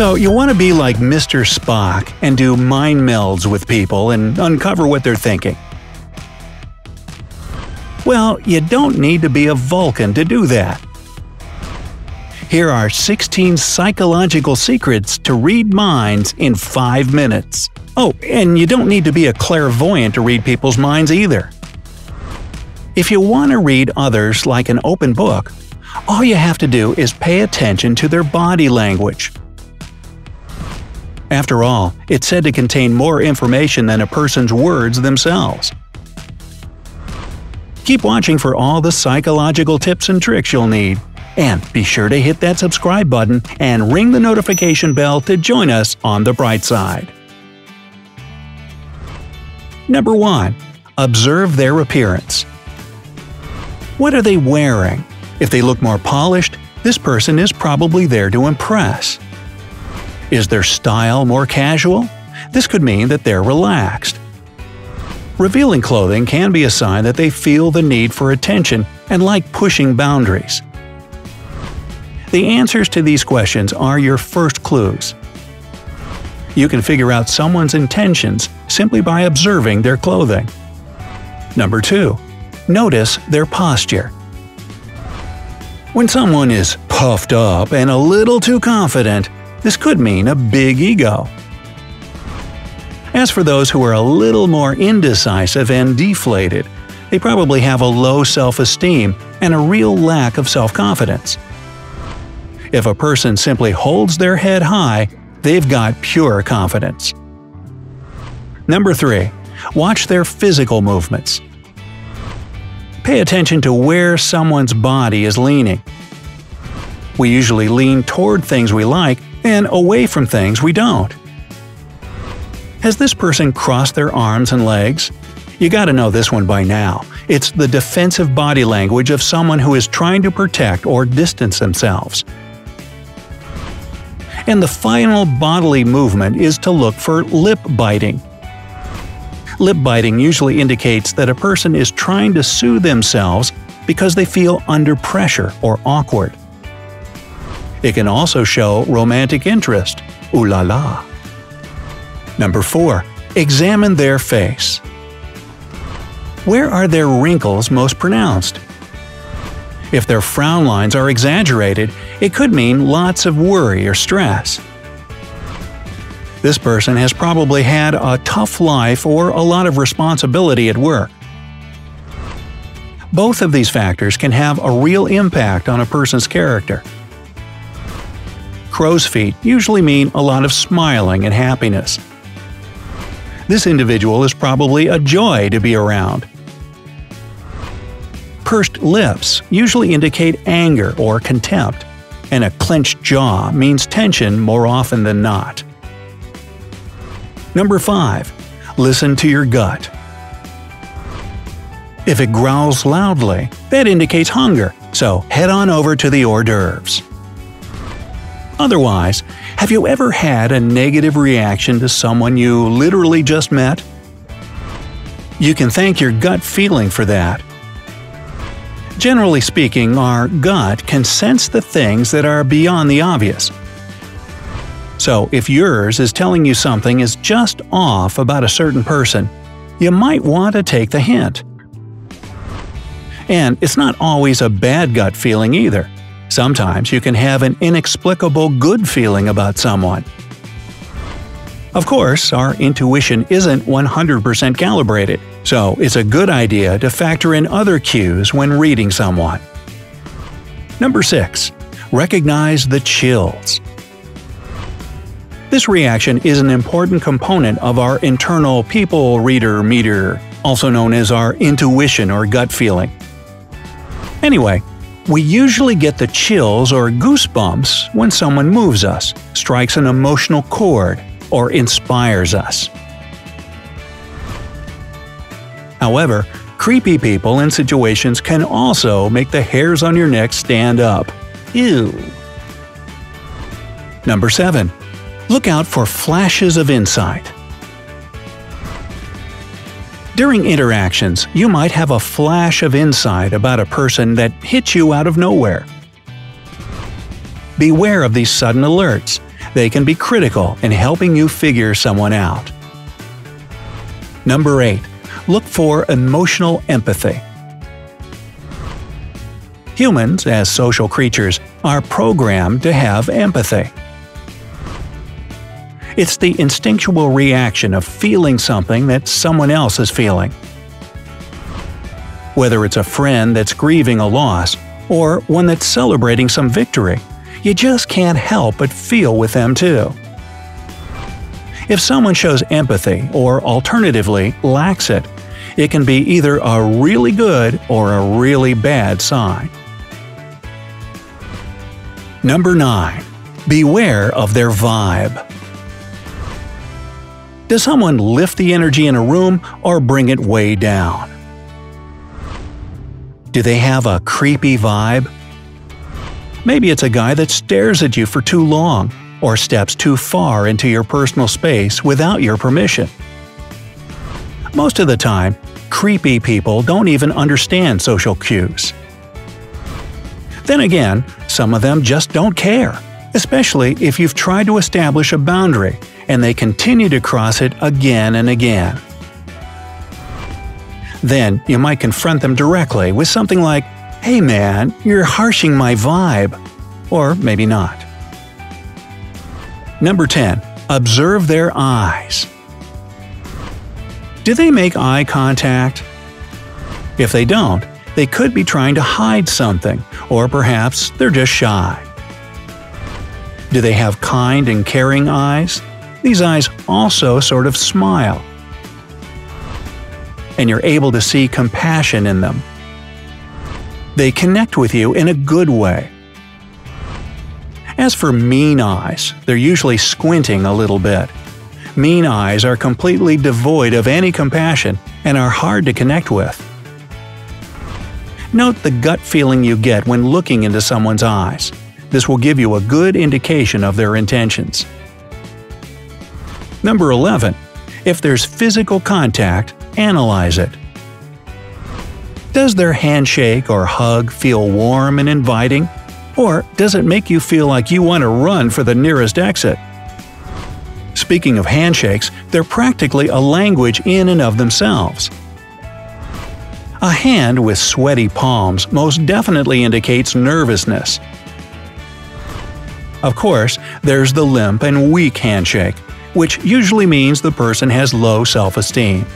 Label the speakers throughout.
Speaker 1: So, you want to be like Mr. Spock and do mind melds with people and uncover what they're thinking. Well, you don't need to be a Vulcan to do that. Here are 16 psychological secrets to read minds in 5 minutes. Oh, and you don't need to be a clairvoyant to read people's minds either. If you want to read others like an open book, all you have to do is pay attention to their body language. After all, it's said to contain more information than a person's words themselves. Keep watching for all the psychological tips and tricks you'll need. And be sure to hit that subscribe button and ring the notification bell to join us on the bright side. Number 1. Observe their appearance. What are they wearing? If they look more polished, this person is probably there to impress. Is their style more casual? This could mean that they're relaxed. Revealing clothing can be a sign that they feel the need for attention and like pushing boundaries. The answers to these questions are your first clues. You can figure out someone's intentions simply by observing their clothing. Number 2. Notice their posture. When someone is puffed up and a little too confident, this could mean a big ego. As for those who are a little more indecisive and deflated, they probably have a low self-esteem and a real lack of self-confidence. If a person simply holds their head high, they've got pure confidence. Number 3. Watch their physical movements. Pay attention to where someone's body is leaning. We usually lean toward things we like and away from things we don't. Has this person crossed their arms and legs? You gotta know this one by now. It's the defensive body language of someone who is trying to protect or distance themselves. And the final bodily movement is to look for lip biting. Lip biting usually indicates that a person is trying to soothe themselves because they feel under pressure or awkward. It can also show romantic interest. Ooh la la. Number 4. Examine their face. Where are their wrinkles most pronounced? If their frown lines are exaggerated, it could mean lots of worry or stress. This person has probably had a tough life or a lot of responsibility at work. Both of these factors can have a real impact on a person's character. Crow's feet usually mean a lot of smiling and happiness. This individual is probably a joy to be around. Pursed lips usually indicate anger or contempt, and a clenched jaw means tension more often than not. Number 5. Listen to your gut. If it growls loudly, that indicates hunger, so head on over to the hors d'oeuvres. Otherwise, have you ever had a negative reaction to someone you literally just met? You can thank your gut feeling for that. Generally speaking, our gut can sense the things that are beyond the obvious. So, if yours is telling you something is just off about a certain person, you might want to take the hint. And it's not always a bad gut feeling either. Sometimes you can have an inexplicable good feeling about someone. Of course, our intuition isn't 100% calibrated, so it's a good idea to factor in other cues when reading someone. Number 6. Recognize the chills. This reaction is an important component of our internal people reader meter, also known as our intuition or gut feeling. Anyway, we usually get the chills or goosebumps when someone moves us, strikes an emotional chord, or inspires us. However, creepy people in situations can also make the hairs on your neck stand up. Ew. Number 7. Look out for flashes of insight. During interactions, you might have a flash of insight about a person that hits you out of nowhere. Beware of these sudden alerts. They can be critical in helping you figure someone out. Number 8. Look for emotional empathy. Humans, as social creatures, are programmed to have empathy. It's the instinctual reaction of feeling something that someone else is feeling. Whether it's a friend that's grieving a loss or one that's celebrating some victory, you just can't help but feel with them too. If someone shows empathy or alternatively lacks it, it can be either a really good or a really bad sign. Number 9. Beware of their vibe. Does someone lift the energy in a room or bring it way down? Do they have a creepy vibe? Maybe it's a guy that stares at you for too long or steps too far into your personal space without your permission. Most of the time, creepy people don't even understand social cues. Then again, some of them just don't care, especially if you've tried to establish a boundary and they continue to cross it again and again. Then you might confront them directly with something like, Hey man, you're harshing my vibe. Or maybe not. Number 10. Observe their eyes. Do they make eye contact? If they don't, they could be trying to hide something, or perhaps they're just shy. Do they have kind and caring eyes? These eyes also sort of smile. And you're able to see compassion in them. They connect with you in a good way. As for mean eyes, they're usually squinting a little bit. Mean eyes are completely devoid of any compassion and are hard to connect with. Note the gut feeling you get when looking into someone's eyes. This will give you a good indication of their intentions. Number 11. If there's physical contact, analyze it. Does their handshake or hug feel warm and inviting? Or does it make you feel like you want to run for the nearest exit? Speaking of handshakes, they're practically a language in and of themselves. A hand with sweaty palms most definitely indicates nervousness. Of course, there's the limp and weak handshake, which usually means the person has low self esteem.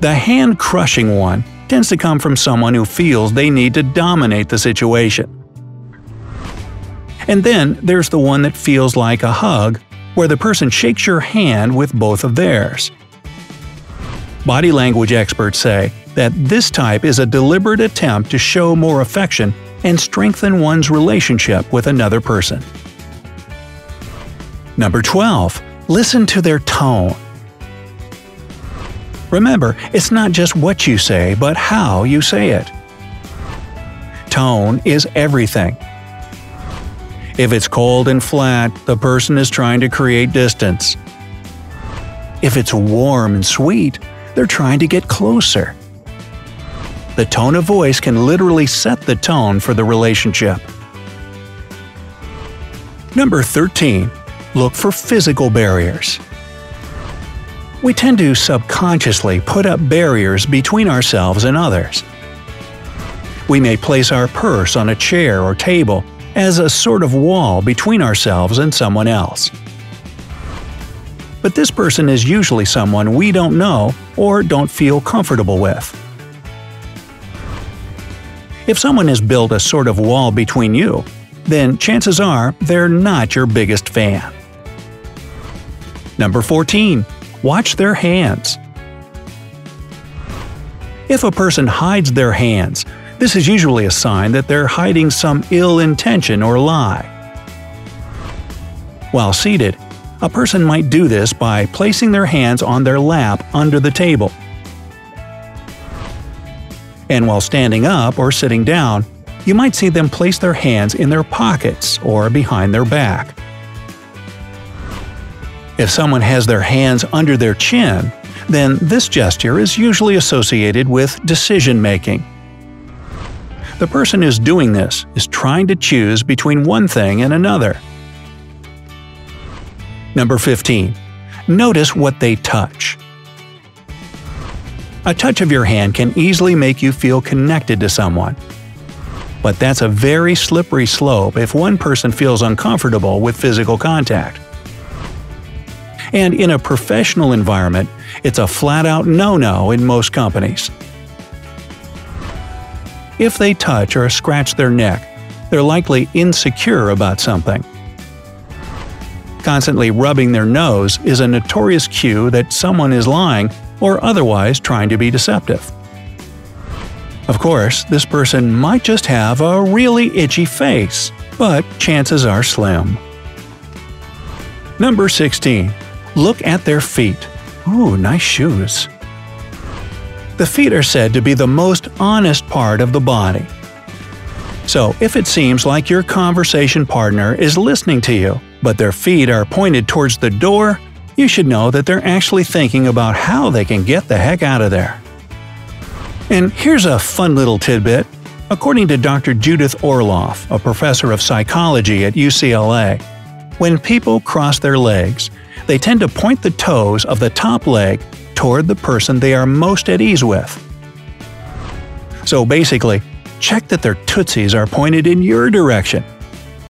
Speaker 1: The hand crushing one tends to come from someone who feels they need to dominate the situation. And then there's the one that feels like a hug, where the person shakes your hand with both of theirs. Body language experts say that this type is a deliberate attempt to show more affection and strengthen one's relationship with another person. Number 12. Listen to their tone. Remember, it's not just what you say, but how you say it. Tone is everything. If it's cold and flat, the person is trying to create distance. If it's warm and sweet, they're trying to get closer. The tone of voice can literally set the tone for the relationship. Number 13. Look for physical barriers. We tend to subconsciously put up barriers between ourselves and others. We may place our purse on a chair or table as a sort of wall between ourselves and someone else. But this person is usually someone we don't know or don't feel comfortable with. If someone has built a sort of wall between you, then chances are they're not your biggest fan. Number 14. Watch their hands. If a person hides their hands, this is usually a sign that they're hiding some ill intention or lie. While seated, a person might do this by placing their hands on their lap under the table and while standing up or sitting down, you might see them place their hands in their pockets or behind their back. If someone has their hands under their chin, then this gesture is usually associated with decision making. The person who's doing this is trying to choose between one thing and another. Number 15. Notice what they touch. A touch of your hand can easily make you feel connected to someone. But that's a very slippery slope if one person feels uncomfortable with physical contact. And in a professional environment, it's a flat out no no in most companies. If they touch or scratch their neck, they're likely insecure about something. Constantly rubbing their nose is a notorious cue that someone is lying or otherwise trying to be deceptive. Of course, this person might just have a really itchy face, but chances are slim. Number 16. Look at their feet. Ooh, nice shoes. The feet are said to be the most honest part of the body. So, if it seems like your conversation partner is listening to you, but their feet are pointed towards the door, you should know that they're actually thinking about how they can get the heck out of there. And here's a fun little tidbit. According to Dr. Judith Orloff, a professor of psychology at UCLA, when people cross their legs, they tend to point the toes of the top leg toward the person they are most at ease with. So basically, check that their tootsies are pointed in your direction